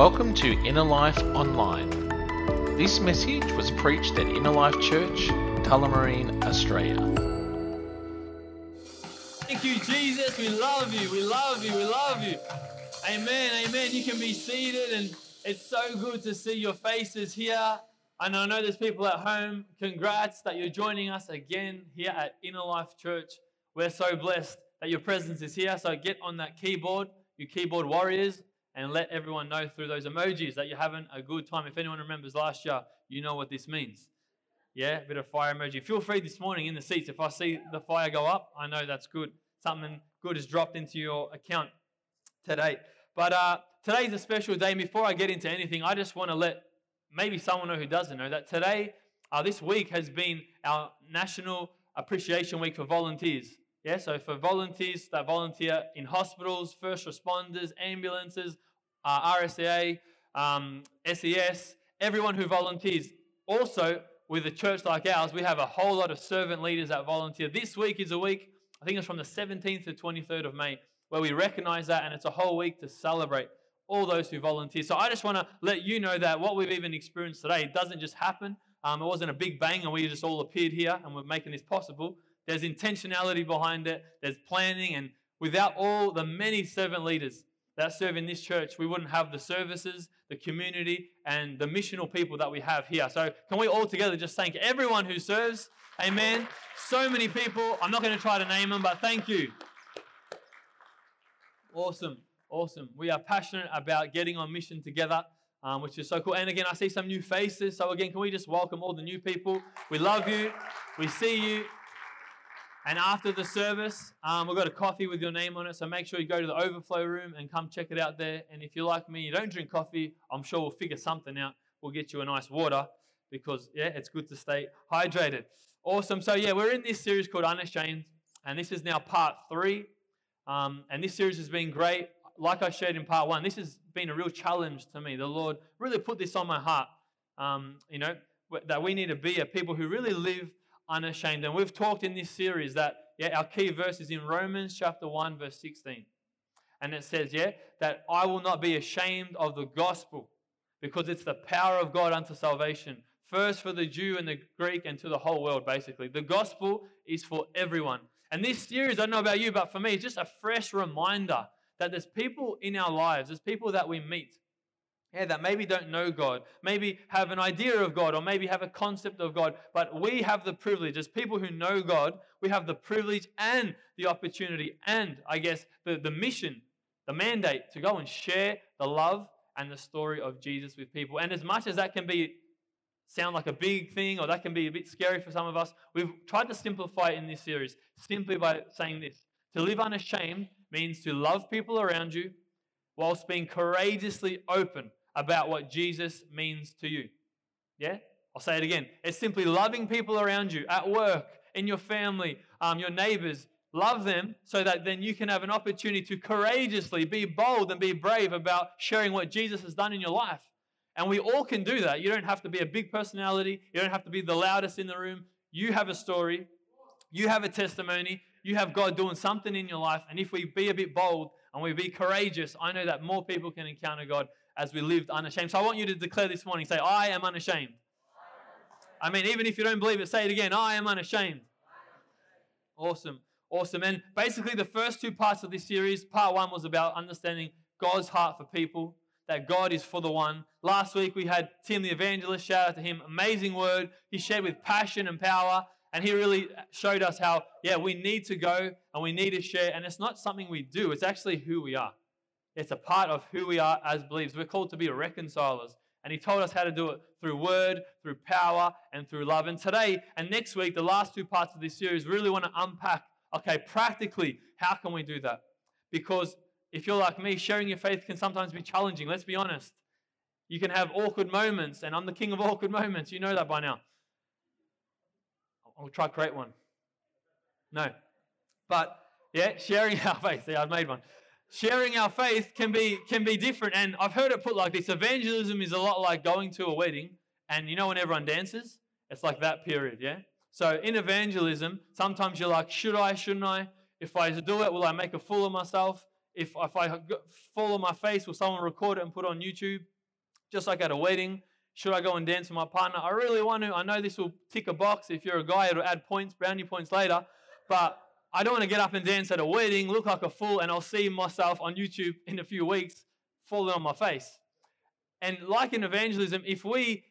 Welcome to Inner Life Online. This message was preached at Inner Life Church, Tullamarine, Australia. Thank you, Jesus. We love you. We love you. We love you. Amen. Amen. You can be seated, and it's so good to see your faces here. And I know there's people at home. Congrats that you're joining us again here at Inner Life Church. We're so blessed that your presence is here. So get on that keyboard, you keyboard warriors, and let everyone know through those emojis that you're having a good time. If anyone remembers last year, you know what this means. Yeah, a bit of fire emoji. Feel free this morning in the seats. If I see the fire go up, I know that's good. Something good has dropped into your account today. But uh, today's a special day. Before I get into anything, I just want to let maybe someone know who doesn't know that today, uh, this week has been our National Appreciation Week for volunteers. Yeah, so for volunteers that volunteer in hospitals, first responders, ambulances, uh, RSA, um, SES, everyone who volunteers. Also, with a church like ours, we have a whole lot of servant leaders that volunteer. This week is a week, I think it's from the 17th to 23rd of May, where we recognize that, and it's a whole week to celebrate all those who volunteer. So I just want to let you know that what we've even experienced today doesn't just happen. Um, it wasn't a big bang and we just all appeared here and we're making this possible. There's intentionality behind it, there's planning, and without all the many servant leaders that serve in this church, we wouldn't have the services, the community, and the missional people that we have here. So, can we all together just thank everyone who serves? Amen. So many people. I'm not going to try to name them, but thank you. Awesome. Awesome. We are passionate about getting on mission together. Um, which is so cool. And again, I see some new faces. So, again, can we just welcome all the new people? We love you. We see you. And after the service, um, we've got a coffee with your name on it. So make sure you go to the overflow room and come check it out there. And if you're like me, you don't drink coffee, I'm sure we'll figure something out. We'll get you a nice water because, yeah, it's good to stay hydrated. Awesome. So, yeah, we're in this series called Unashamed. And this is now part three. Um, and this series has been great. Like I shared in part one, this has been a real challenge to me. The Lord really put this on my heart. Um, you know, that we need to be a people who really live unashamed. And we've talked in this series that, yeah, our key verse is in Romans chapter 1, verse 16. And it says, yeah, that I will not be ashamed of the gospel because it's the power of God unto salvation. First for the Jew and the Greek and to the whole world, basically. The gospel is for everyone. And this series, I don't know about you, but for me, it's just a fresh reminder that there's people in our lives, there's people that we meet yeah, that maybe don't know God, maybe have an idea of God, or maybe have a concept of God, but we have the privilege, as people who know God, we have the privilege and the opportunity and, I guess, the, the mission, the mandate to go and share the love and the story of Jesus with people. And as much as that can be sound like a big thing or that can be a bit scary for some of us, we've tried to simplify it in this series simply by saying this. To live unashamed means to love people around you whilst being courageously open about what Jesus means to you. Yeah? I'll say it again. It's simply loving people around you, at work, in your family, um, your neighbors. Love them so that then you can have an opportunity to courageously be bold and be brave about sharing what Jesus has done in your life. And we all can do that. You don't have to be a big personality, you don't have to be the loudest in the room. You have a story, you have a testimony, you have God doing something in your life. And if we be a bit bold and we be courageous, I know that more people can encounter God as we lived unashamed. So I want you to declare this morning say, I am unashamed. I mean, even if you don't believe it, say it again I am unashamed. Awesome. Awesome. And basically, the first two parts of this series, part one was about understanding God's heart for people, that God is for the one. Last week, we had Tim the evangelist, shout out to him, amazing word. He shared with passion and power, and he really showed us how, yeah, we need to go and we need to share. And it's not something we do, it's actually who we are. It's a part of who we are as believers. We're called to be reconcilers. And he told us how to do it through word, through power, and through love. And today and next week, the last two parts of this series, really want to unpack okay, practically, how can we do that? Because if you're like me, sharing your faith can sometimes be challenging. Let's be honest. You can have awkward moments, and I'm the king of awkward moments. You know that by now. I'll try create one. No. But yeah, sharing our faith. See, I've made one sharing our faith can be can be different. And I've heard it put like this: evangelism is a lot like going to a wedding, and you know when everyone dances, it's like that period, yeah. So in evangelism, sometimes you're like, should I? Shouldn't I? If I do it, will I make a fool of myself? if, if I fall on my face, will someone record it and put it on YouTube? Just like at a wedding, should I go and dance with my partner? I really want to. I know this will tick a box. If you're a guy, it'll add points, brownie points later. But I don't want to get up and dance at a wedding, look like a fool, and I'll see myself on YouTube in a few weeks falling on my face. And like in evangelism, if we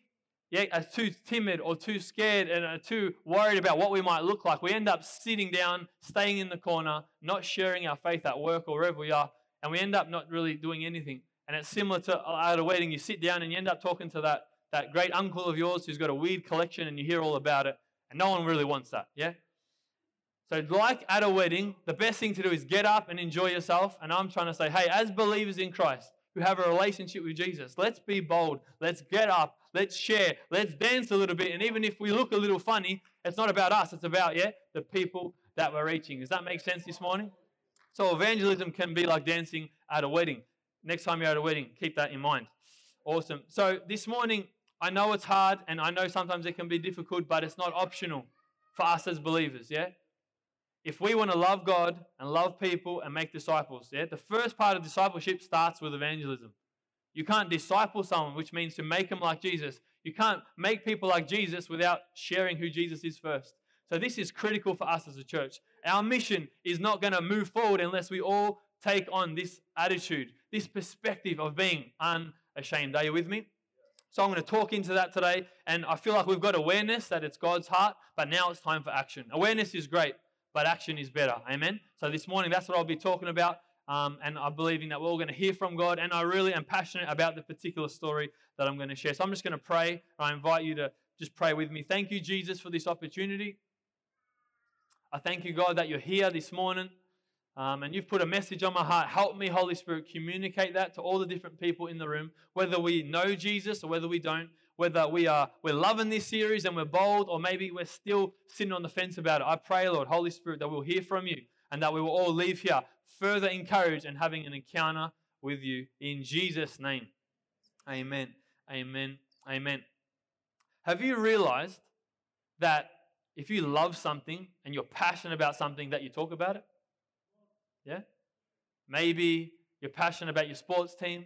yeah, are too timid or too scared and are too worried about what we might look like, we end up sitting down, staying in the corner, not sharing our faith at work or wherever we are, and we end up not really doing anything. And it's similar to uh, at a wedding, you sit down and you end up talking to that, that great uncle of yours who's got a weird collection and you hear all about it, and no one really wants that, yeah? So, like at a wedding, the best thing to do is get up and enjoy yourself. And I'm trying to say, hey, as believers in Christ who have a relationship with Jesus, let's be bold. Let's get up. Let's share. Let's dance a little bit. And even if we look a little funny, it's not about us. It's about, yeah, the people that we're reaching. Does that make sense this morning? So, evangelism can be like dancing at a wedding. Next time you're at a wedding, keep that in mind. Awesome. So, this morning, I know it's hard and I know sometimes it can be difficult, but it's not optional for us as believers, yeah? If we want to love God and love people and make disciples, yeah, the first part of discipleship starts with evangelism. You can't disciple someone, which means to make them like Jesus. You can't make people like Jesus without sharing who Jesus is first. So, this is critical for us as a church. Our mission is not going to move forward unless we all take on this attitude, this perspective of being unashamed. Are you with me? So, I'm going to talk into that today. And I feel like we've got awareness that it's God's heart, but now it's time for action. Awareness is great but action is better. Amen. So this morning, that's what I'll be talking about. Um, and I'm believing that we're all going to hear from God. And I really am passionate about the particular story that I'm going to share. So I'm just going to pray. I invite you to just pray with me. Thank you, Jesus, for this opportunity. I thank you, God, that you're here this morning. Um, and you've put a message on my heart. Help me, Holy Spirit, communicate that to all the different people in the room, whether we know Jesus or whether we don't whether we are we're loving this series and we're bold or maybe we're still sitting on the fence about it. I pray lord holy spirit that we'll hear from you and that we will all leave here further encouraged and having an encounter with you. In jesus name. Amen. Amen. Amen. Have you realized that if you love something and you're passionate about something that you talk about it? Yeah? Maybe you're passionate about your sports team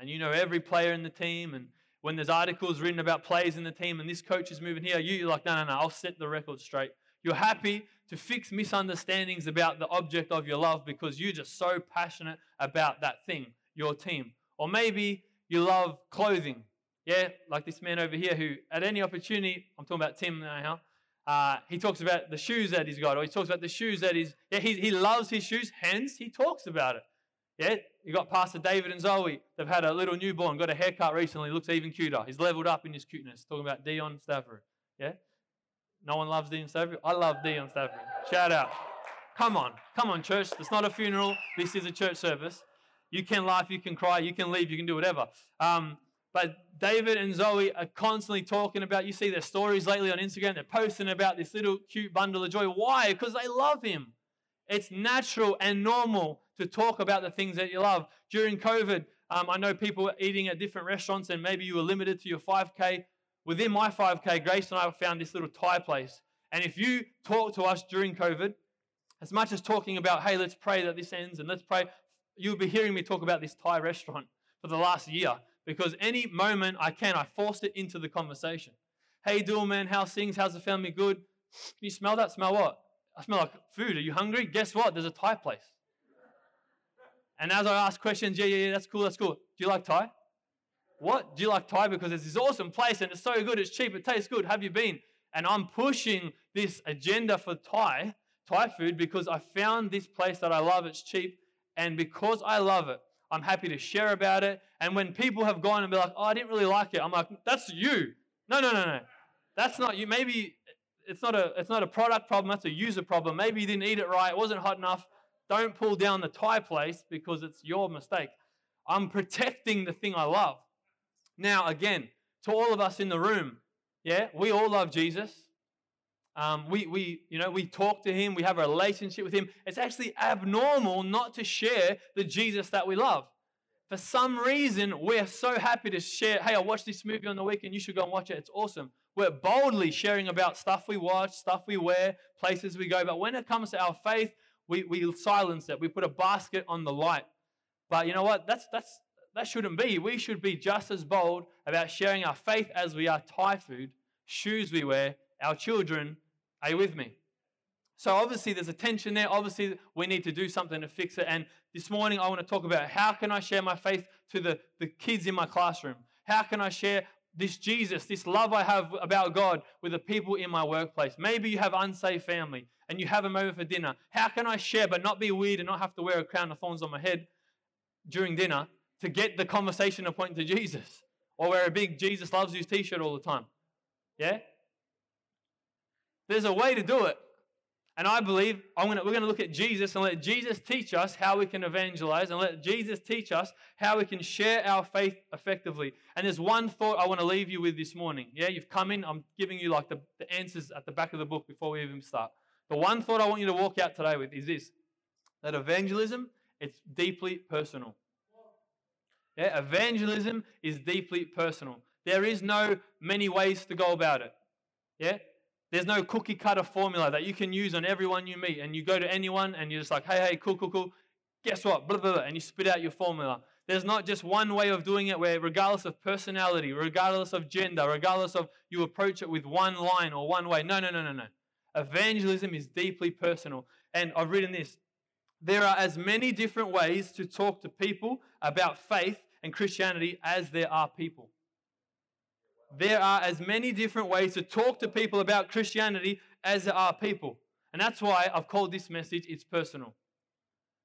and you know every player in the team and when there's articles written about players in the team and this coach is moving here, you're like, no, no, no, I'll set the record straight. You're happy to fix misunderstandings about the object of your love because you're just so passionate about that thing, your team. Or maybe you love clothing. Yeah, like this man over here who, at any opportunity, I'm talking about Tim now, uh, he talks about the shoes that he's got, or he talks about the shoes that he's, yeah, he, he loves his shoes, hence he talks about it. Yeah, you got Pastor David and Zoe. They've had a little newborn, got a haircut recently, looks even cuter. He's leveled up in his cuteness. Talking about Dion Stafford. Yeah? No one loves Dion Stafford? I love Dion Stafford. Shout out. Come on. Come on, church. It's not a funeral. This is a church service. You can laugh, you can cry, you can leave, you can do whatever. Um, but David and Zoe are constantly talking about, you see their stories lately on Instagram, they're posting about this little cute bundle of joy. Why? Because they love him. It's natural and normal to talk about the things that you love. During COVID, um, I know people were eating at different restaurants and maybe you were limited to your 5K. Within my 5K, Grace and I found this little Thai place. And if you talk to us during COVID, as much as talking about, hey, let's pray that this ends and let's pray, you'll be hearing me talk about this Thai restaurant for the last year because any moment I can, I forced it into the conversation. Hey, Dual man, how's things? How's the family? Good. Can you smell that? Smell what? I smell like food. Are you hungry? Guess what? There's a Thai place. And as I ask questions, yeah, yeah, yeah, that's cool, that's cool. Do you like Thai? What? Do you like Thai? Because it's this awesome place and it's so good, it's cheap, it tastes good. Have you been? And I'm pushing this agenda for Thai, Thai food, because I found this place that I love, it's cheap, and because I love it, I'm happy to share about it. And when people have gone and be like, oh, I didn't really like it, I'm like, that's you. No, no, no, no. That's not you. Maybe it's not a it's not a product problem, that's a user problem. Maybe you didn't eat it right, it wasn't hot enough. Don't pull down the Thai place because it's your mistake. I'm protecting the thing I love. Now, again, to all of us in the room, yeah, we all love Jesus. Um, we, we, you know, we talk to him, we have a relationship with him. It's actually abnormal not to share the Jesus that we love. For some reason, we're so happy to share, hey, I watched this movie on the weekend, you should go and watch it, it's awesome. We're boldly sharing about stuff we watch, stuff we wear, places we go. But when it comes to our faith, we, we silence it. We put a basket on the light. But you know what? That's, that's, that shouldn't be. We should be just as bold about sharing our faith as we are Thai food, shoes we wear, our children. Are you with me? So obviously there's a tension there. Obviously we need to do something to fix it. And this morning I want to talk about how can I share my faith to the, the kids in my classroom? How can I share this Jesus, this love I have about God with the people in my workplace? Maybe you have unsafe family and you have them over for dinner. How can I share but not be weird and not have to wear a crown of thorns on my head during dinner to get the conversation to point to Jesus? Or wear a big Jesus loves you t-shirt all the time? Yeah? There's a way to do it. And I believe gonna, we're going to look at Jesus and let Jesus teach us how we can evangelize and let Jesus teach us how we can share our faith effectively. And there's one thought I want to leave you with this morning. Yeah, you've come in, I'm giving you like the, the answers at the back of the book before we even start. The one thought I want you to walk out today with is this that evangelism, it's deeply personal. Yeah, evangelism is deeply personal. There is no many ways to go about it. Yeah, there's no cookie cutter formula that you can use on everyone you meet. And you go to anyone and you're just like, hey, hey, cool, cool, cool. Guess what? Blah, blah, blah. And you spit out your formula. There's not just one way of doing it where, regardless of personality, regardless of gender, regardless of you approach it with one line or one way. No, no, no, no, no. Evangelism is deeply personal. And I've written this there are as many different ways to talk to people about faith and Christianity as there are people there are as many different ways to talk to people about Christianity as there are people. And that's why I've called this message It's Personal.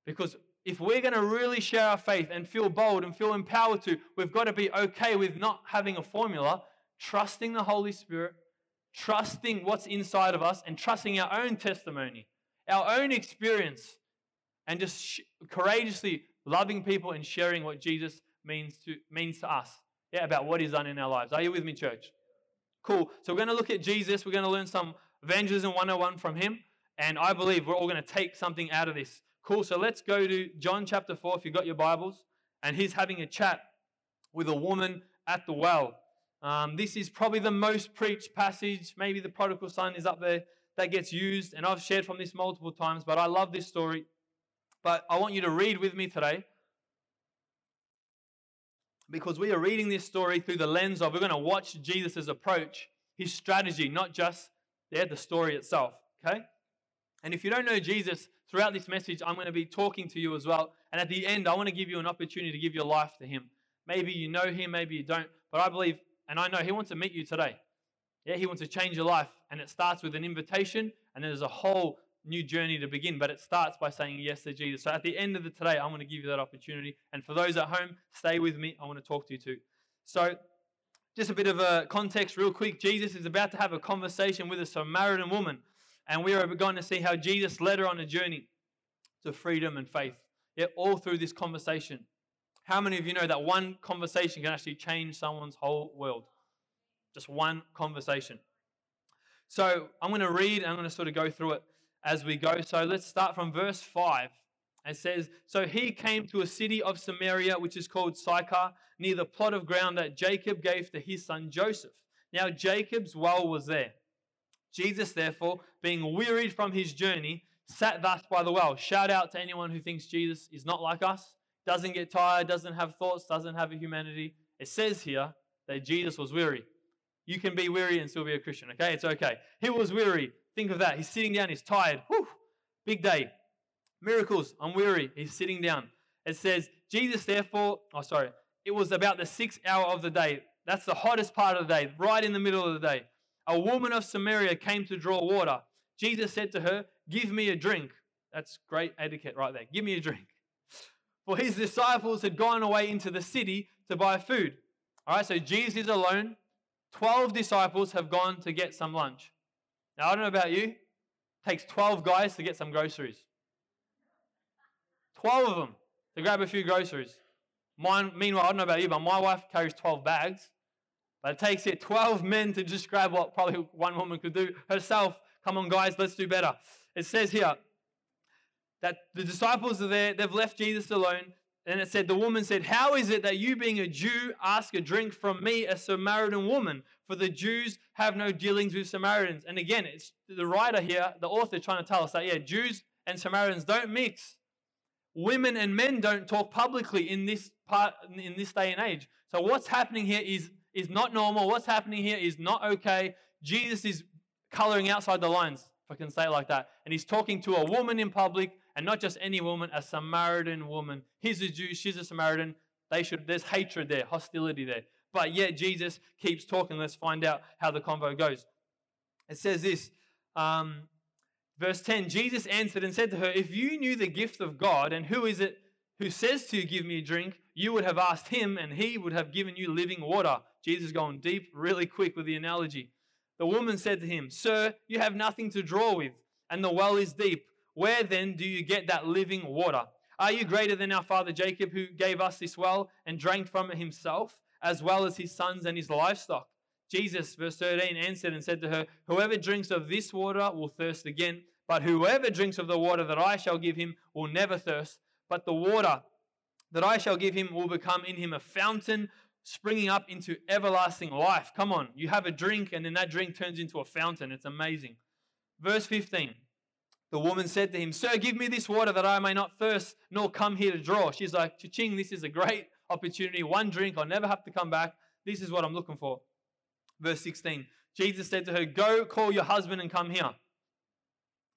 Because if we're going to really share our faith and feel bold and feel empowered to, we've got to be okay with not having a formula, trusting the Holy Spirit, trusting what's inside of us, and trusting our own testimony, our own experience, and just sh- courageously loving people and sharing what Jesus means to, means to us yeah, about what he's done in our lives. Are you with me, church? Cool. So we're going to look at Jesus. We're going to learn some evangelism 101 from him. And I believe we're all going to take something out of this. Cool. So let's go to John chapter 4 if you've got your Bibles. And he's having a chat with a woman at the well. Um, this is probably the most preached passage. Maybe the prodigal son is up there that gets used. And I've shared from this multiple times, but I love this story. But I want you to read with me today because we are reading this story through the lens of we're going to watch Jesus' approach, his strategy, not just yeah, the story itself. Okay? And if you don't know Jesus, throughout this message, I'm going to be talking to you as well. And at the end, I want to give you an opportunity to give your life to him. Maybe you know him, maybe you don't, but I believe and I know he wants to meet you today. Yeah, he wants to change your life. And it starts with an invitation, and there's a whole new journey to begin, but it starts by saying yes to Jesus. So at the end of the today, I'm going to give you that opportunity. And for those at home, stay with me. I want to talk to you too. So, just a bit of a context, real quick. Jesus is about to have a conversation with a Samaritan woman, and we are going to see how Jesus led her on a journey to freedom and faith. Yeah, all through this conversation. How many of you know that one conversation can actually change someone's whole world? Just one conversation. So I'm going to read, I'm going to sort of go through it as we go. So let's start from verse 5. It says, So he came to a city of Samaria, which is called Sychar, near the plot of ground that Jacob gave to his son Joseph. Now Jacob's well was there. Jesus, therefore, being wearied from his journey, sat thus by the well. Shout out to anyone who thinks Jesus is not like us, doesn't get tired, doesn't have thoughts, doesn't have a humanity. It says here that Jesus was weary. You can be weary and still be a Christian, okay? It's okay. He was weary. Think of that. He's sitting down, he's tired. Whew, big day. Miracles, I'm weary. He's sitting down. It says, Jesus, therefore, oh, sorry, it was about the sixth hour of the day. That's the hottest part of the day, right in the middle of the day. A woman of Samaria came to draw water. Jesus said to her, Give me a drink. That's great etiquette right there. Give me a drink. For his disciples had gone away into the city to buy food. All right, so Jesus is alone. Twelve disciples have gone to get some lunch. Now, I don't know about you, it takes 12 guys to get some groceries. 12 of them to grab a few groceries. Mine, meanwhile, I don't know about you, but my wife carries 12 bags. But it takes it 12 men to just grab what probably one woman could do herself. Come on, guys, let's do better. It says here that the disciples are there, they've left Jesus alone. And it said, the woman said, How is it that you, being a Jew, ask a drink from me, a Samaritan woman? For the Jews have no dealings with Samaritans. And again, it's the writer here, the author, trying to tell us that, yeah, Jews and Samaritans don't mix. women and men don't talk publicly in this part in this day and age. So what's happening here is is not normal. What's happening here is not okay. Jesus is coloring outside the lines, if I can say it like that. And he's talking to a woman in public, and not just any woman, a Samaritan woman. He's a Jew, she's a Samaritan. They should there's hatred there, hostility there. But yet Jesus keeps talking. Let's find out how the convo goes. It says this. Um, verse 10 Jesus answered and said to her, If you knew the gift of God, and who is it who says to you, Give me a drink, you would have asked him, and he would have given you living water. Jesus going deep, really quick with the analogy. The woman said to him, Sir, you have nothing to draw with, and the well is deep. Where then do you get that living water? Are you greater than our father Jacob, who gave us this well and drank from it himself, as well as his sons and his livestock? Jesus, verse 13, answered and said to her, Whoever drinks of this water will thirst again, but whoever drinks of the water that I shall give him will never thirst. But the water that I shall give him will become in him a fountain springing up into everlasting life. Come on, you have a drink, and then that drink turns into a fountain. It's amazing. Verse 15 The woman said to him, Sir, give me this water that I may not thirst, nor come here to draw. She's like, Ching, this is a great opportunity. One drink, I'll never have to come back. This is what I'm looking for. Verse 16 Jesus said to her, Go call your husband and come here.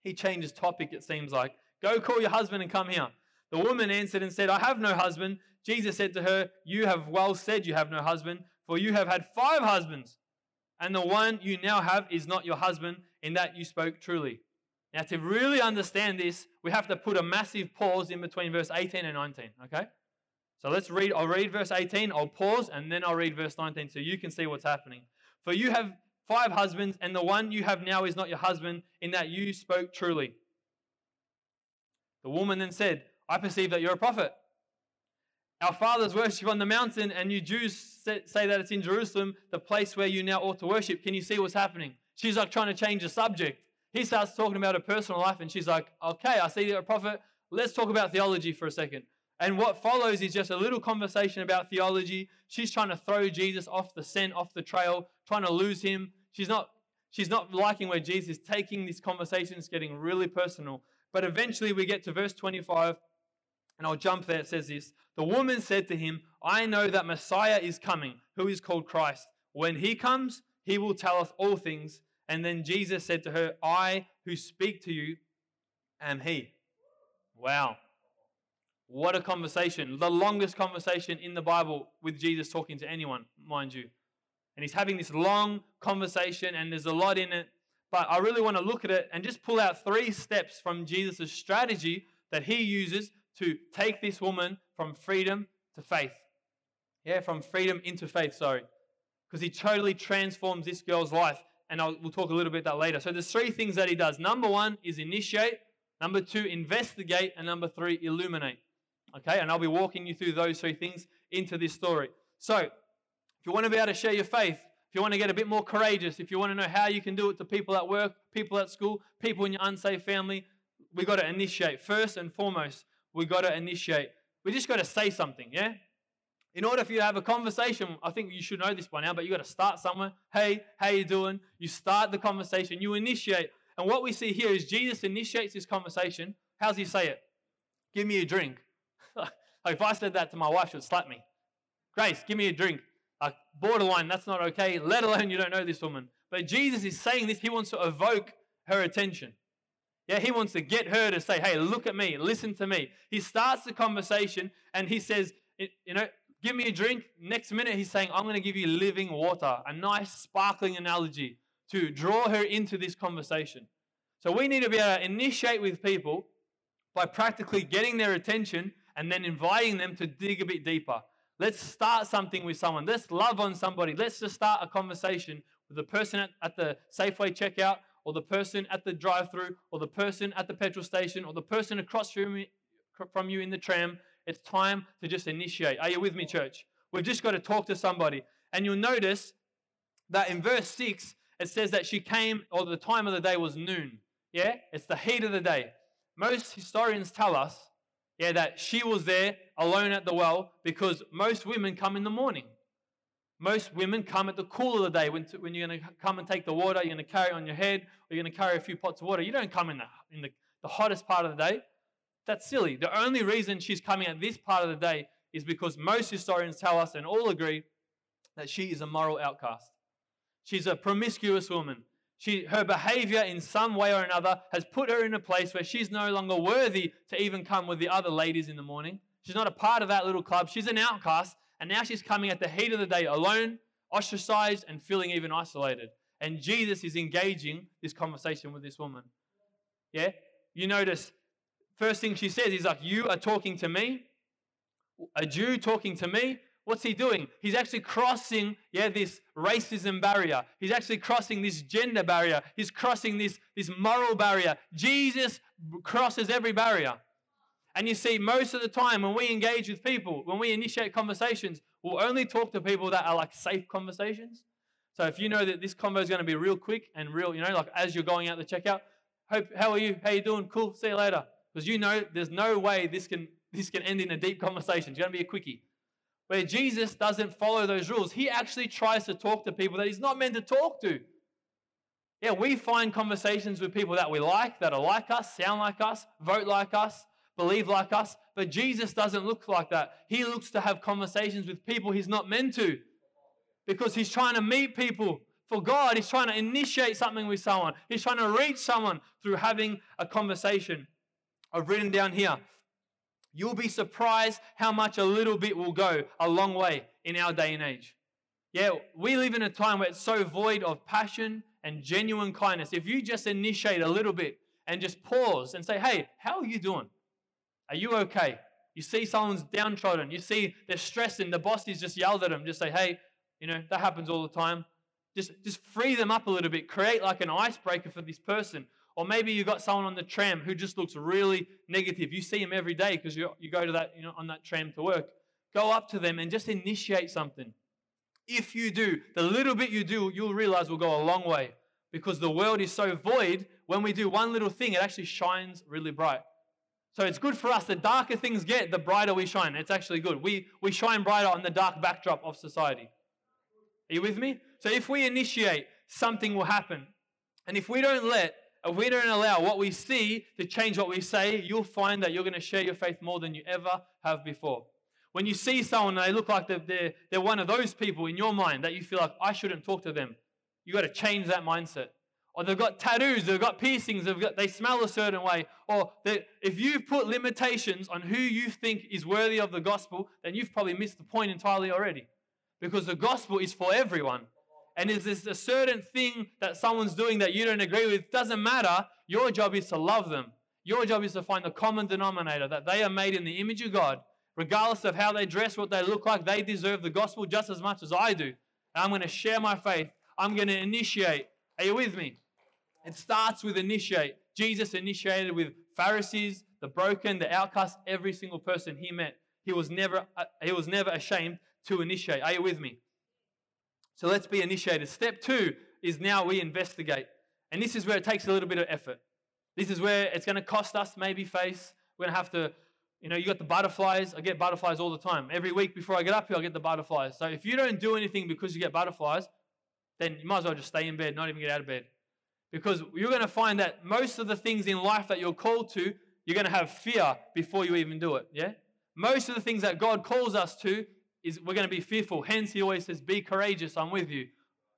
He changes topic, it seems like. Go call your husband and come here. The woman answered and said, I have no husband. Jesus said to her, You have well said you have no husband, for you have had five husbands, and the one you now have is not your husband, in that you spoke truly. Now, to really understand this, we have to put a massive pause in between verse 18 and 19, okay? So let's read, I'll read verse 18, I'll pause, and then I'll read verse 19 so you can see what's happening. For you have five husbands, and the one you have now is not your husband, in that you spoke truly. The woman then said, I perceive that you're a prophet. Our fathers worship on the mountain, and you Jews say that it's in Jerusalem, the place where you now ought to worship. Can you see what's happening? She's like trying to change the subject. He starts talking about her personal life, and she's like, Okay, I see you're a prophet. Let's talk about theology for a second. And what follows is just a little conversation about theology. She's trying to throw Jesus off the scent, off the trail, trying to lose him. She's not, she's not liking where Jesus is taking this conversation. It's getting really personal. But eventually we get to verse 25, and I'll jump there. It says this The woman said to him, I know that Messiah is coming, who is called Christ. When he comes, he will tell us all things. And then Jesus said to her, I who speak to you am he. Wow. What a conversation. The longest conversation in the Bible with Jesus talking to anyone, mind you. And he's having this long conversation, and there's a lot in it. But I really want to look at it and just pull out three steps from Jesus' strategy that he uses to take this woman from freedom to faith. Yeah, from freedom into faith, sorry. Because he totally transforms this girl's life. And I'll, we'll talk a little bit that later. So there's three things that he does. Number one is initiate. Number two, investigate. And number three, illuminate. Okay, and I'll be walking you through those three things into this story. So, if you want to be able to share your faith, if you want to get a bit more courageous, if you want to know how you can do it to people at work, people at school, people in your unsafe family, we got to initiate. First and foremost, we got to initiate. We just got to say something, yeah? In order for you to have a conversation, I think you should know this by now, but you got to start somewhere. Hey, how you doing? You start the conversation, you initiate. And what we see here is Jesus initiates this conversation. How's he say it? Give me a drink. if I said that to my wife, she would slap me. Grace, give me a drink. Like borderline, that's not okay, let alone you don't know this woman. But Jesus is saying this, he wants to evoke her attention. Yeah, he wants to get her to say, hey, look at me, listen to me. He starts the conversation and he says, you know, give me a drink. Next minute, he's saying, I'm going to give you living water, a nice sparkling analogy to draw her into this conversation. So we need to be able to initiate with people by practically getting their attention and then inviting them to dig a bit deeper. Let's start something with someone. Let's love on somebody. Let's just start a conversation with the person at, the Safeway checkout or the person at the drive through or the person at the petrol station or the person across from from you in the tram. It's time to just initiate. Are you with me, church? We've just got to talk to somebody. And you'll notice that in verse 6, it says that she came, or the time of the day was noon. Yeah? It's the heat of the day. Most historians tell us, yeah, that she was there alone at the well because most women come in the morning. Most women come at the cool of the day when, to, when you're going to come and take the water, you're going to carry it on your head, or you're going to carry a few pots of water. You don't come in the, in the, the hottest part of the day. That's silly. The only reason she's coming at this part of the day is because most historians tell us and all agree that she is a moral outcast. She's a promiscuous woman. She, her behavior in some way or another has put her in a place where she's no longer worthy to even come with the other ladies in the morning. She's not a part of that little club. She's an outcast. And now she's coming at the heat of the day alone, ostracized, and feeling even isolated. And Jesus is engaging this conversation with this woman. Yeah? You notice, first thing she says, is like, You are talking to me? A Jew talking to me? What's he doing? He's actually crossing, yeah, this racism barrier. He's actually crossing this gender barrier. He's crossing this, this moral barrier. Jesus crosses every barrier. And you see, most of the time when we engage with people, when we initiate conversations, we'll only talk to people that are like safe conversations. So if you know that this convo is going to be real quick and real, you know, like as you're going out the checkout, hope, how are you? How you doing? Cool. See you later. Because you know there's no way this can this can end in a deep conversation. It's going to be a quickie. Where Jesus doesn't follow those rules. He actually tries to talk to people that he's not meant to talk to. Yeah, we find conversations with people that we like, that are like us, sound like us, vote like us, believe like us, but Jesus doesn't look like that. He looks to have conversations with people he's not meant to because he's trying to meet people for God. He's trying to initiate something with someone, he's trying to reach someone through having a conversation. I've written down here. You'll be surprised how much a little bit will go a long way in our day and age. Yeah, we live in a time where it's so void of passion and genuine kindness. If you just initiate a little bit and just pause and say, Hey, how are you doing? Are you okay? You see someone's downtrodden. You see they're stressing. The boss is just yelled at them. Just say, hey, you know, that happens all the time. Just, just free them up a little bit. Create like an icebreaker for this person. Or maybe you've got someone on the tram who just looks really negative. You see him every day because you, you go to that, you know, on that tram to work. Go up to them and just initiate something. If you do, the little bit you do, you'll realize will go a long way because the world is so void. When we do one little thing, it actually shines really bright. So it's good for us. The darker things get, the brighter we shine. It's actually good. We, we shine brighter on the dark backdrop of society. Are you with me? So if we initiate, something will happen. And if we don't let, if we don't allow what we see to change what we say, you'll find that you're going to share your faith more than you ever have before. When you see someone and they look like they're, they're, one of those people in your mind that you feel like, I shouldn't talk to them, you've got to change that mindset or they've got tattoos, they've got piercings, they've got, they smell a certain way, or if you put limitations on who you think is worthy of the gospel, then you've probably missed the point entirely already. Because the gospel is for everyone. And is this a certain thing that someone's doing that you don't agree with, doesn't matter. Your job is to love them. Your job is to find the common denominator that they are made in the image of God. Regardless of how they dress, what they look like, they deserve the gospel just as much as I do. And I'm going to share my faith. I'm going to initiate. Are you with me? It starts with initiate. Jesus initiated with Pharisees, the broken, the outcast, every single person he met. He was never, uh, he was never ashamed to initiate. Are you with me? So let's be initiated. Step two is now we investigate. And this is where it takes a little bit of effort. This is where it's going to cost us maybe face. We're going to have to, you know, you got the butterflies. I get butterflies all the time. Every week before I get up here, I get the butterflies. So if you don't do anything because you get butterflies, then you might as well just stay in bed, not even get out of bed. Because you're going to find that most of the things in life that you're called to, you're going to have fear before you even do it. Yeah? Most of the things that God calls us to is we're going to be fearful. Hence, he always says, Be courageous, I'm with you.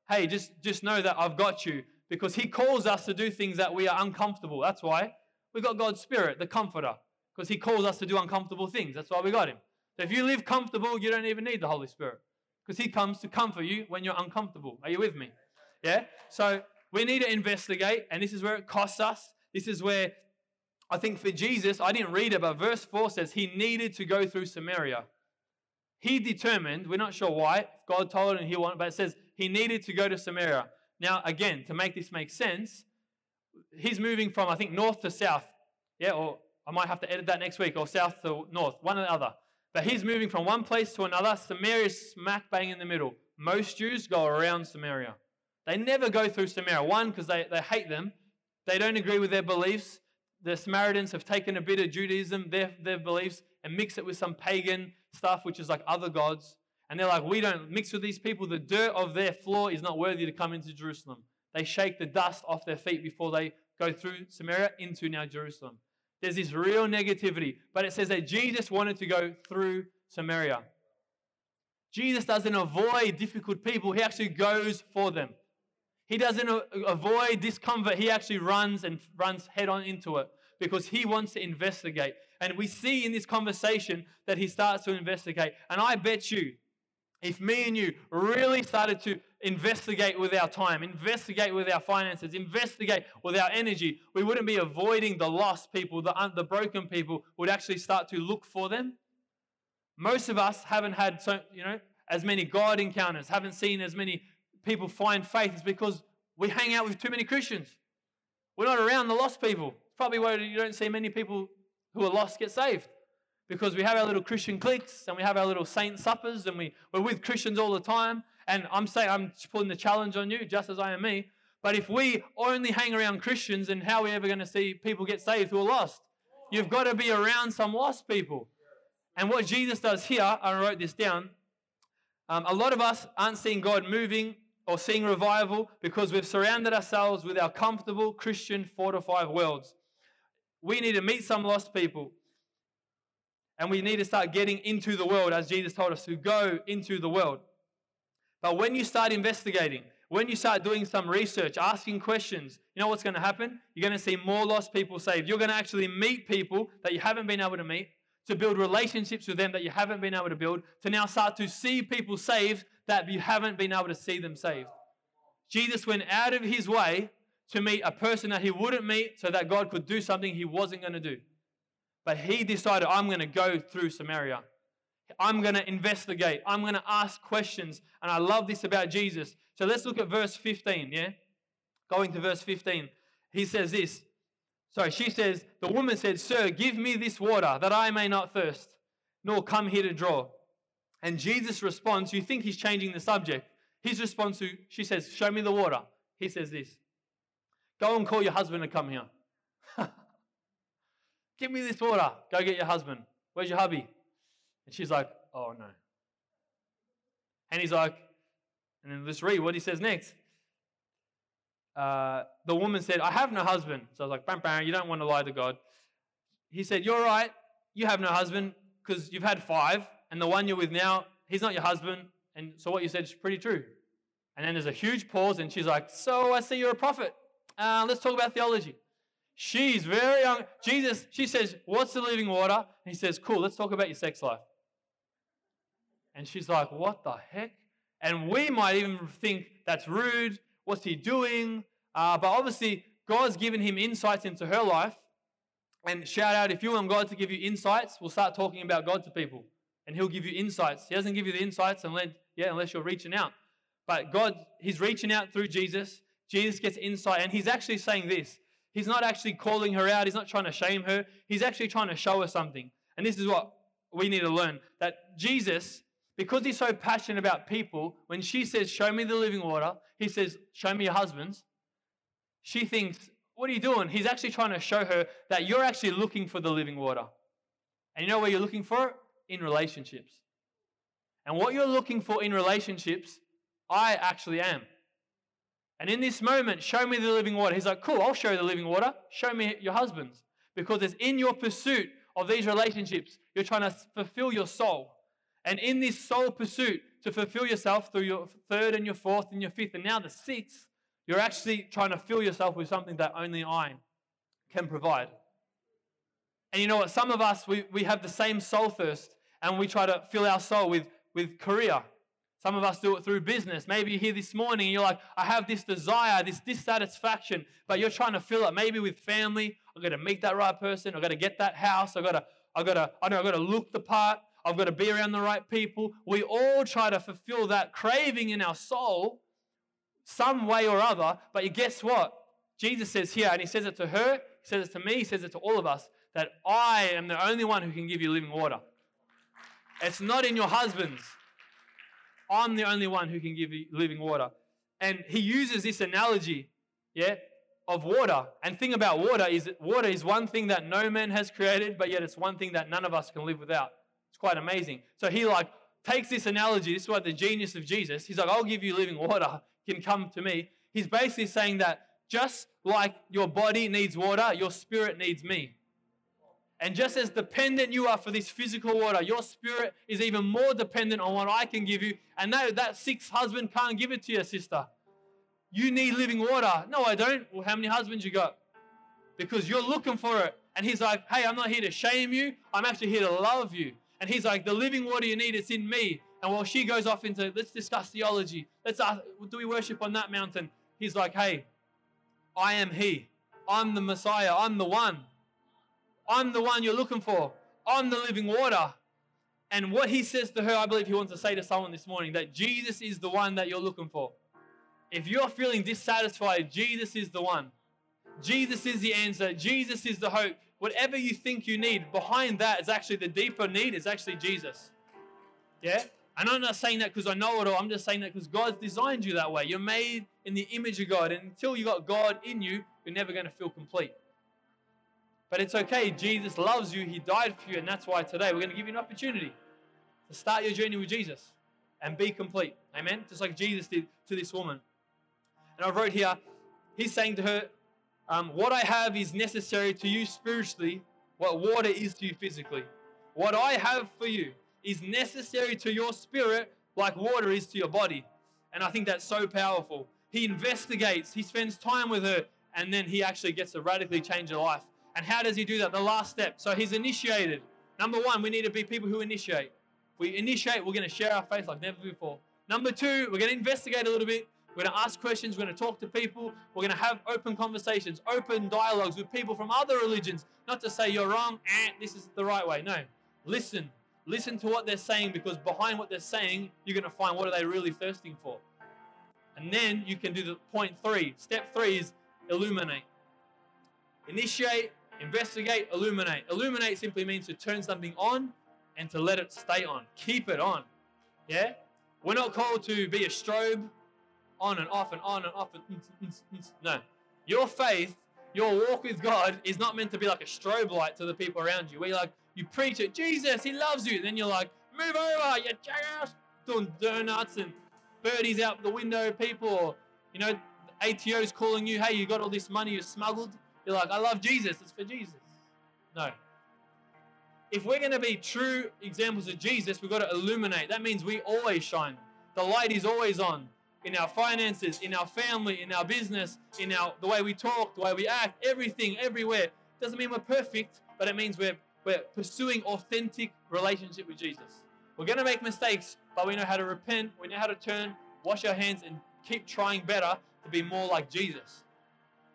Hey, just, just know that I've got you. Because he calls us to do things that we are uncomfortable. That's why we got God's Spirit, the Comforter. Because he calls us to do uncomfortable things. That's why we got him. So if you live comfortable, you don't even need the Holy Spirit. Because he comes to comfort you when you're uncomfortable. Are you with me? Yeah? So we need to investigate, and this is where it costs us. This is where I think for Jesus, I didn't read it, but verse 4 says he needed to go through Samaria. He determined, we're not sure why, God told him he wanted, but it says he needed to go to Samaria. Now, again, to make this make sense, he's moving from, I think, north to south. Yeah, or I might have to edit that next week, or south to north, one or the other. But he's moving from one place to another. Samaria is smack bang in the middle. Most Jews go around Samaria. They never go through Samaria. One, because they, they hate them. They don't agree with their beliefs. The Samaritans have taken a bit of Judaism, their, their beliefs, and mix it with some pagan stuff, which is like other gods. And they're like, we don't mix with these people. The dirt of their floor is not worthy to come into Jerusalem. They shake the dust off their feet before they go through Samaria into now Jerusalem. There's this real negativity. But it says that Jesus wanted to go through Samaria. Jesus doesn't avoid difficult people, he actually goes for them. He doesn't avoid discomfort, he actually runs and runs head on into it because he wants to investigate. And we see in this conversation that he starts to investigate. And I bet you, if me and you really started to investigate with our time, investigate with our finances, investigate with our energy, we wouldn't be avoiding the lost people, the, the broken people, would actually start to look for them. Most of us haven't had so, you know, as many God encounters, haven't seen as many people find faith is because we hang out with too many Christians. We're not around the lost people. It's probably why you don't see many people who are lost get saved. Because we have our little Christian cliques and we have our little saint suppers and we, we're with Christians all the time. And I'm saying I'm putting the challenge on you, just as I am me. But if we only hang around Christians, then how are we ever going to see people get saved who are lost? You've got to be around some lost people. And what Jesus does here, I wrote this down. Um, a lot of us aren't seeing God moving or seeing revival because we've surrounded ourselves with our comfortable Christian four to five worlds. We need to meet some lost people. And we need to start getting into the world as Jesus told us to go into the world. But when you start investigating, when you start doing some research, asking questions, you know what's going to happen? You're going to see more lost people saved. You're going to actually meet people that you haven't been able to meet, to build relationships with them that you haven't been able to build, to now start to see people saved that you haven't been able to see them saved. Jesus went out of his way to meet a person that he wouldn't meet so that God could do something he wasn't going to do. But he decided, I'm going to go through Samaria. I'm going to investigate. I'm going to ask questions. And I love this about Jesus. So let's look at verse 15, yeah? Going to verse 15. He says this. Sorry, she says, The woman said, Sir, give me this water that I may not thirst, nor come here to draw. And Jesus responds, You think he's changing the subject. His response to, she says, Show me the water. He says this Go and call your husband to come here. Give me this water. Go get your husband. Where's your hubby? And she's like, Oh no. And he's like, and then let's read what he says next. Uh, the woman said, I have no husband. So I was like, bam, bam, you don't want to lie to God. He said, You're right. You have no husband because you've had five, and the one you're with now, he's not your husband. And so what you said is pretty true. And then there's a huge pause, and she's like, So I see you're a prophet. Uh, let's talk about theology. She's very young. Jesus, she says, What's the living water? And he says, Cool, let's talk about your sex life. And she's like, What the heck? And we might even think that's rude. What's he doing? Uh, but obviously, God's given him insights into her life. And shout out, if you want God to give you insights, we'll start talking about God to people. And he'll give you insights. He doesn't give you the insights unless, yeah, unless you're reaching out. But God, he's reaching out through Jesus. Jesus gets insight. And he's actually saying this. He's not actually calling her out. He's not trying to shame her. He's actually trying to show her something. And this is what we need to learn that Jesus because he's so passionate about people, when she says, Show me the living water, he says, Show me your husbands. She thinks, What are you doing? He's actually trying to show her that you're actually looking for the living water. And you know where you're looking for it? In relationships. And what you're looking for in relationships, I actually am. And in this moment, show me the living water. He's like, Cool, I'll show you the living water. Show me your husbands. Because it's in your pursuit of these relationships, you're trying to fulfill your soul. And in this soul pursuit to fulfill yourself through your third and your fourth and your fifth and now the sixth, you're actually trying to fill yourself with something that only I can provide. And you know what? Some of us, we, we have the same soul thirst and we try to fill our soul with, with career. Some of us do it through business. Maybe you're here this morning and you're like, I have this desire, this dissatisfaction, but you're trying to fill it maybe with family. I've got to meet that right person. I've got to get that house. I've got to, I've got to, I know, I've got to look the part. I've got to be around the right people. We all try to fulfill that craving in our soul some way or other. But guess what? Jesus says here, and he says it to her, he says it to me, he says it to all of us, that I am the only one who can give you living water. It's not in your husband's. I'm the only one who can give you living water. And he uses this analogy, yeah, of water. And thing about water is water is one thing that no man has created, but yet it's one thing that none of us can live without. It's quite amazing. So he like takes this analogy. This is what the genius of Jesus. He's like, I'll give you living water. Can come to me. He's basically saying that just like your body needs water, your spirit needs me. And just as dependent you are for this physical water, your spirit is even more dependent on what I can give you. And that, that sixth husband can't give it to your sister. You need living water. No, I don't. Well, how many husbands you got? Because you're looking for it. And he's like, hey, I'm not here to shame you. I'm actually here to love you. And he's like, the living water you need, it's in me. And while she goes off into, let's discuss theology. Let's ask, do we worship on that mountain? He's like, hey, I am he. I'm the Messiah. I'm the one. I'm the one you're looking for. I'm the living water. And what he says to her, I believe he wants to say to someone this morning that Jesus is the one that you're looking for. If you're feeling dissatisfied, Jesus is the one. Jesus is the answer. Jesus is the hope. Whatever you think you need, behind that is actually the deeper need, is actually Jesus. Yeah? And I'm not saying that because I know it all. I'm just saying that because God's designed you that way. You're made in the image of God. And until you got God in you, you're never going to feel complete. But it's okay. Jesus loves you. He died for you. And that's why today we're going to give you an opportunity to start your journey with Jesus and be complete. Amen? Just like Jesus did to this woman. And I wrote here, he's saying to her, um, What I have is necessary to you spiritually, what water is to you physically. What I have for you is necessary to your spirit, like water is to your body. And I think that's so powerful. He investigates, he spends time with her, and then he actually gets to radically change her life. And how does he do that? The last step. So he's initiated. Number one, we need to be people who initiate. We initiate, we're going to share our faith like never before. Number two, we're going to investigate a little bit. We're going to ask questions. We're going to talk to people. We're going to have open conversations, open dialogues with people from other religions. Not to say you're wrong, and this is the right way. No. Listen. Listen to what they're saying because behind what they're saying, you're going to find what are they really thirsting for. And then you can do the point three. Step three is illuminate. Initiate, investigate, illuminate. Illuminate simply means to turn something on and to let it stay on. Keep it on. Yeah? We're not called to be a strobe on and off and on and off. And no. Your faith, your walk with God is not meant to be like a strobe light to the people around you. Where like, you preach it, Jesus, He loves you. Then you're like, move over, you jackass, doing donuts and birdies out the window, people, you know, ATO's calling you, hey, you got all this money you smuggled. You're like, I love Jesus, it's for Jesus. No. If we're going to be true examples of Jesus, we've got to illuminate. That means we always shine. The light is always on in our finances, in our family, in our business, in our the way we talk, the way we act, everything, everywhere. Doesn't mean we're perfect, but it means we're we're pursuing authentic relationship with Jesus. We're gonna make mistakes, but we know how to repent, we know how to turn, wash our hands, and keep trying better to be more like Jesus.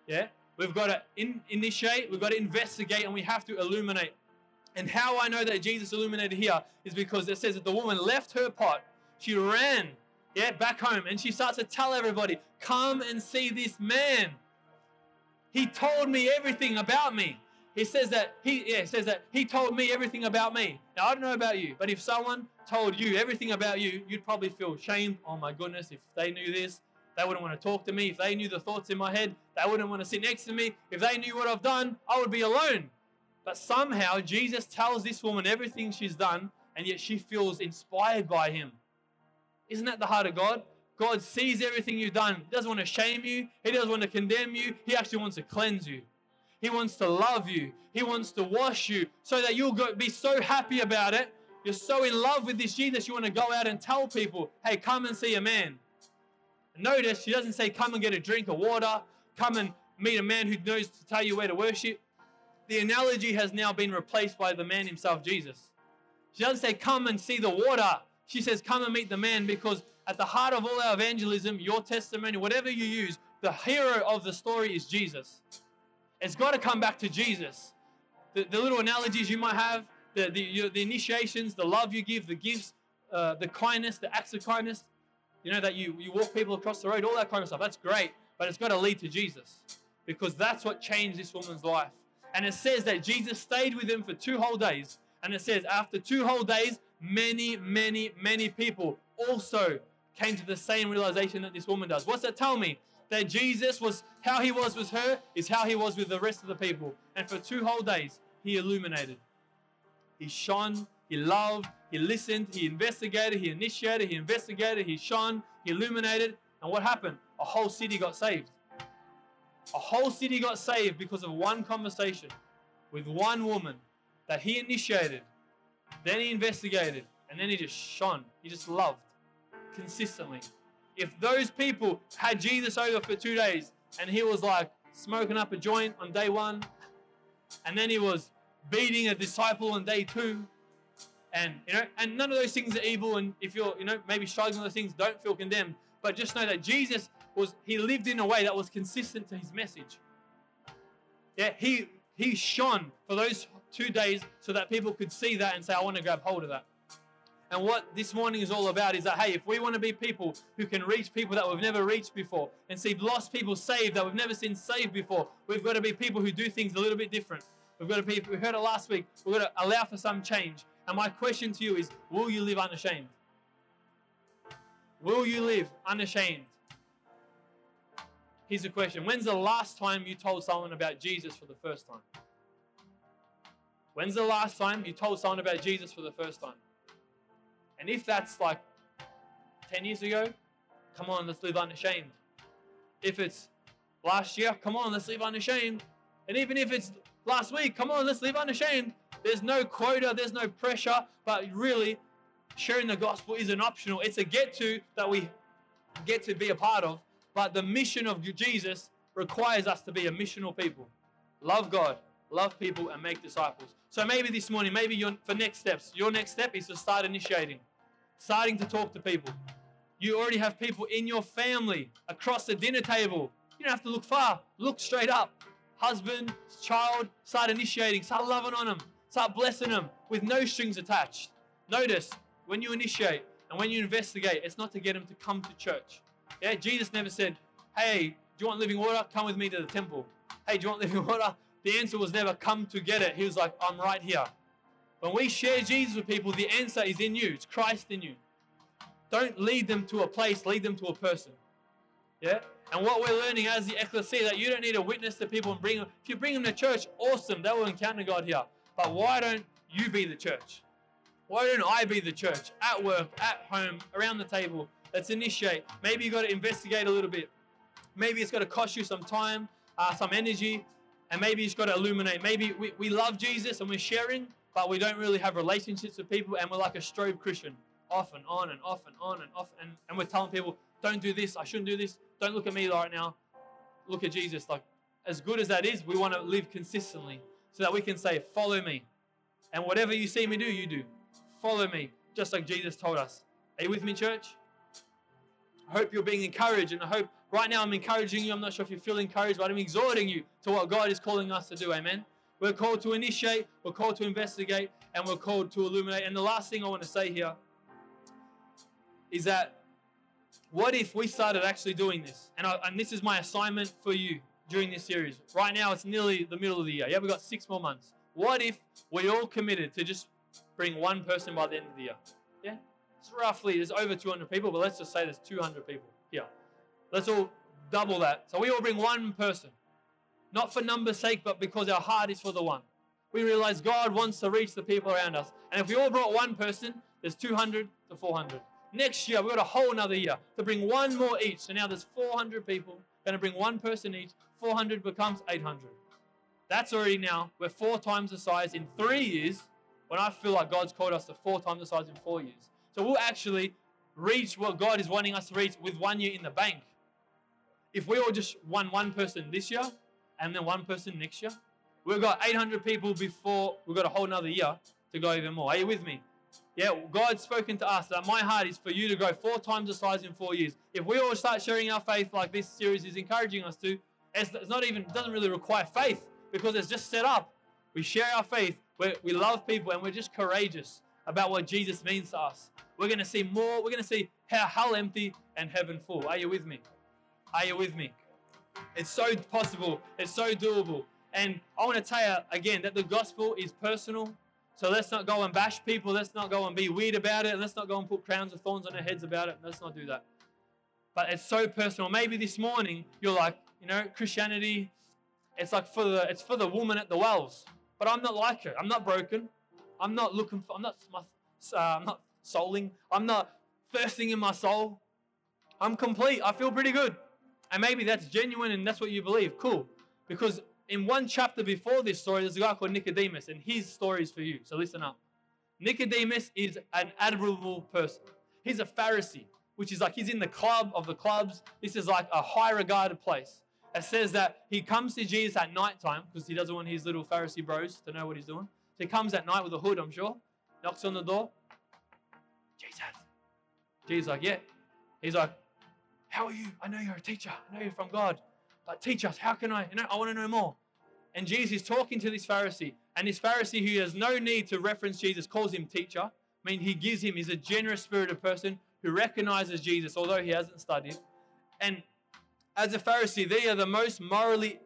Yeah? We've got to in, initiate, we've got to investigate, and we have to illuminate. And how I know that Jesus illuminated here is because it says that the woman left her pot, she ran yeah, back home, and she starts to tell everybody, Come and see this man. He told me everything about me. He says that he yeah, says that he told me everything about me. Now I don't know about you, but if someone told you everything about you, you'd probably feel shame. Oh my goodness, if they knew this, they wouldn't want to talk to me. If they knew the thoughts in my head, they wouldn't want to sit next to me. If they knew what I've done, I would be alone. But somehow Jesus tells this woman everything she's done, and yet she feels inspired by him. Isn't that the heart of God? God sees everything you've done. He doesn't want to shame you. He doesn't want to condemn you. He actually wants to cleanse you. He wants to love you. He wants to wash you so that you'll go, be so happy about it. You're so in love with this Jesus, you want to go out and tell people, hey, come and see a man. Notice she doesn't say, come and get a drink of water, come and meet a man who knows to tell you where to worship. The analogy has now been replaced by the man himself, Jesus. She doesn't say, come and see the water. She says, Come and meet the man because at the heart of all our evangelism, your testimony, whatever you use, the hero of the story is Jesus. It's got to come back to Jesus. The, the little analogies you might have, the, the, your, the initiations, the love you give, the gifts, uh, the kindness, the acts of kindness, you know, that you, you walk people across the road, all that kind of stuff. That's great, but it's got to lead to Jesus because that's what changed this woman's life. And it says that Jesus stayed with him for two whole days. And it says, after two whole days, many, many, many people also came to the same realization that this woman does. What's that tell me? That Jesus was how he was with her is how he was with the rest of the people. And for two whole days, he illuminated. He shone, he loved, he listened, he investigated, he initiated, he investigated, he shone, he illuminated. And what happened? A whole city got saved. A whole city got saved because of one conversation with one woman that he initiated, then he investigated, and then he just shone. He just loved consistently. If those people had Jesus over for two days and he was like smoking up a joint on day one, and then he was beating a disciple on day two, and you know, and none of those things are evil. And if you're, you know, maybe struggling with those things, don't feel condemned. But just know that Jesus was he lived in a way that was consistent to his message. Yeah, he he shone for those two days so that people could see that and say, I want to grab hold of that. And what this morning is all about is that, hey, if we want to be people who can reach people that we've never reached before and see lost people saved that we've never seen saved before, we've got to be people who do things a little bit different. We've got to be, we heard it last week, we've got to allow for some change. And my question to you is, will you live unashamed? Will you live unashamed? Here's a question When's the last time you told someone about Jesus for the first time? When's the last time you told someone about Jesus for the first time? And if that's like 10 years ago, come on, let's live unashamed. If it's last year, come on, let's live unashamed. And even if it's last week, come on, let's live unashamed. There's no quota, there's no pressure, but really, sharing the gospel isn't optional. It's a get to that we get to be a part of. But the mission of Jesus requires us to be a missional people. Love God, love people, and make disciples. So maybe this morning, maybe for next steps, your next step is to start initiating starting to talk to people. You already have people in your family across the dinner table. You don't have to look far, look straight up. Husband, child, start initiating, start loving on them, start blessing them with no strings attached. Notice when you initiate and when you investigate, it's not to get them to come to church. Yeah, Jesus never said, Hey, do you want living water? Come with me to the temple. Hey, do you want living water? The answer was never come to get it. He was like, I'm right here. When we share Jesus with people, the answer is in you. It's Christ in you. Don't lead them to a place, lead them to a person. Yeah? And what we're learning as the ecclesia that you don't need to witness to people and bring them. If you bring them to church, awesome. They will encounter God here. But why don't you be the church? Why don't I be the church? At work, at home, around the table. Let's initiate. Maybe you've got to investigate a little bit. Maybe it's got to cost you some time, uh, some energy, and maybe it's got to illuminate. Maybe we, we love Jesus and we're sharing, but we don't really have relationships with people and we're like a strobe Christian, off and on and off and on and off. And, and we're telling people, don't do this, I shouldn't do this, don't look at me right now, look at Jesus. Like, as good as that is, we want to live consistently so that we can say, follow me. And whatever you see me do, you do. Follow me, just like Jesus told us. Are you with me, church? I hope you're being encouraged, and I hope right now I'm encouraging you. I'm not sure if you feel encouraged, but I'm exhorting you to what God is calling us to do. Amen. We're called to initiate, we're called to investigate, and we're called to illuminate. And the last thing I want to say here is that what if we started actually doing this? And, I, and this is my assignment for you during this series. Right now, it's nearly the middle of the year. Yeah, we've got six more months. What if we all committed to just bring one person by the end of the year? Yeah? It's roughly, there's over 200 people, but let's just say there's 200 people here. Let's all double that. So we all bring one person. Not for number's sake, but because our heart is for the one. We realize God wants to reach the people around us. And if we all brought one person, there's 200 to 400. Next year, we've got a whole another year to bring one more each. So now there's 400 people, going to bring one person each. 400 becomes 800. That's already now, we're four times the size in three years, when I feel like God's called us to four times the size in four years. So we'll actually reach what God is wanting us to reach with one year in the bank. If we all just won one person this year, and then one person next year. We've got 800 people before we've got a whole another year to go even more. Are you with me? Yeah, God's spoken to us that my heart is for you to go four times the size in four years. If we all start sharing our faith like this series is encouraging us to, it's not even, it doesn't really require faith because it's just set up. We share our faith, we we love people, and we're just courageous about what Jesus means to us. We're going to see more, we're going to see hell empty and heaven full. Are you with me? Are you with me? It's so possible. It's so doable. And I want to tell you again that the gospel is personal. So let's not go and bash people. Let's not go and be weird about it. Let's not go and put crowns of thorns on our heads about it. Let's not do that. But it's so personal. Maybe this morning you're like, you know, Christianity, it's like for the it's for the woman at the wells. But I'm not like her. I'm not broken. I'm not looking for. I'm not. Uh, I'm not souling. I'm not thirsting in my soul. I'm complete. I feel pretty good. And maybe that's genuine and that's what you believe. Cool. Because in one chapter before this story, there's a guy called Nicodemus, and his story is for you. So listen up. Nicodemus is an admirable person. He's a Pharisee, which is like he's in the club of the clubs. This is like a high regarded place. It says that he comes to Jesus at night time because he doesn't want his little Pharisee bros to know what he's doing. So he comes at night with a hood, I'm sure, knocks on the door. Jesus. Jesus like, yeah. He's like, how are you? I know you're a teacher. I know you're from God. But teach us. How can I? You know, I want to know more. And Jesus is talking to this Pharisee. And this Pharisee who has no need to reference Jesus calls him teacher. I mean, he gives him, he's a generous spirited person who recognizes Jesus, although he hasn't studied. And as a Pharisee, they are the most morally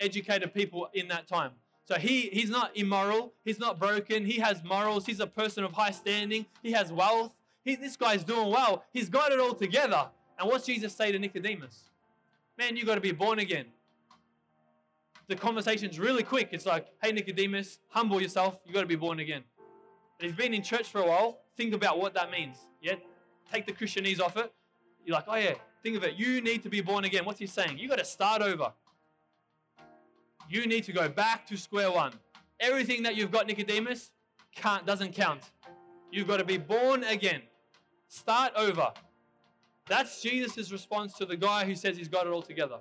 educated people in that time. So he, he's not immoral, he's not broken, he has morals, he's a person of high standing, he has wealth. He, this guy's doing well, he's got it all together. And what's Jesus say to Nicodemus? Man, you got to be born again. The conversation's really quick. It's like, hey, Nicodemus, humble yourself. You got to be born again. If you've been in church for a while, think about what that means. Yeah? Take the Christianese off it. You're like, oh, yeah, think of it. You need to be born again. What's he saying? You got to start over. You need to go back to square one. Everything that you've got, Nicodemus, can't, doesn't count. You've got to be born again. Start over. That's Jesus' response to the guy who says he's got it all together.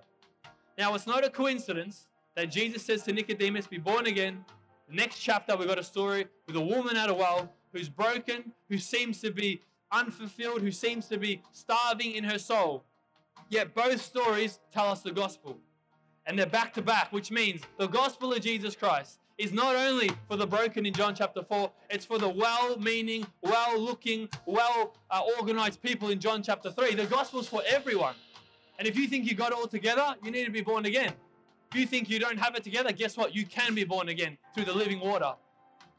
Now, it's not a coincidence that Jesus says to Nicodemus, Be born again. The next chapter, we've got a story with a woman at a well who's broken, who seems to be unfulfilled, who seems to be starving in her soul. Yet both stories tell us the gospel. And they're back to back, which means the gospel of Jesus Christ is not only for the broken in John chapter 4, it's for the well meaning, well looking, well organized people in John chapter 3. The gospel's for everyone. And if you think you got it all together, you need to be born again. If you think you don't have it together, guess what? You can be born again through the living water.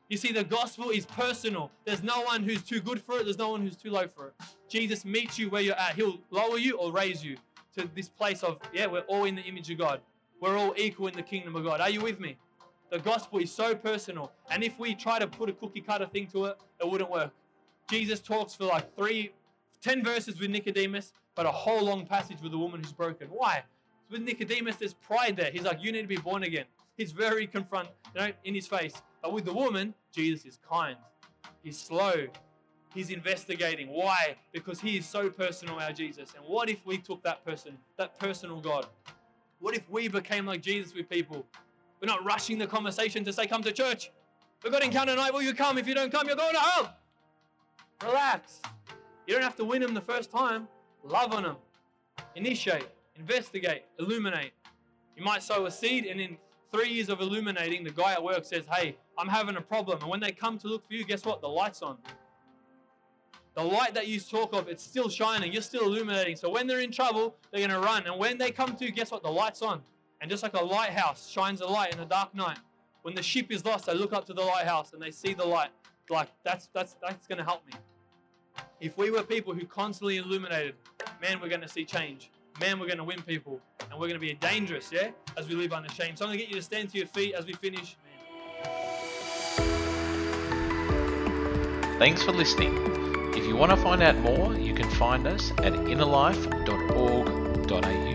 You see, the gospel is personal. There's no one who's too good for it, there's no one who's too low for it. Jesus meets you where you're at. He'll lower you or raise you to this place of, yeah, we're all in the image of God. We're all equal in the kingdom of God. Are you with me? The gospel is so personal. And if we try to put a cookie cutter thing to it, it wouldn't work. Jesus talks for like three, ten verses with Nicodemus, but a whole long passage with a woman who's broken. Why? With Nicodemus, there's pride there. He's like, you need to be born again. He's very confront, you know, in his face. But with the woman, Jesus is kind. He's slow. He's investigating. Why? Because he is so personal, our Jesus. And what if we took that person, that personal God? What if we became like Jesus with people? We're not rushing the conversation to say, come to church. We've got encounter night. Will you come? If you don't come, you're going to hell. Relax. You don't have to win them the first time. Love on them. Initiate, investigate, illuminate. You might sow a seed, and in three years of illuminating, the guy at work says, Hey, I'm having a problem. And when they come to look for you, guess what? The light's on. The light that you talk of, it's still shining. You're still illuminating. So when they're in trouble, they're going to run. And when they come to, guess what? The light's on. And just like a lighthouse shines a light in the dark night, when the ship is lost, they look up to the lighthouse and they see the light. Like that's that's that's going to help me. If we were people who constantly illuminated, man, we're going to see change. Man, we're going to win people, and we're going to be dangerous, yeah, as we live unashamed. So I'm going to get you to stand to your feet as we finish. Thanks for listening. If you want to find out more, you can find us at innerlife.org.au.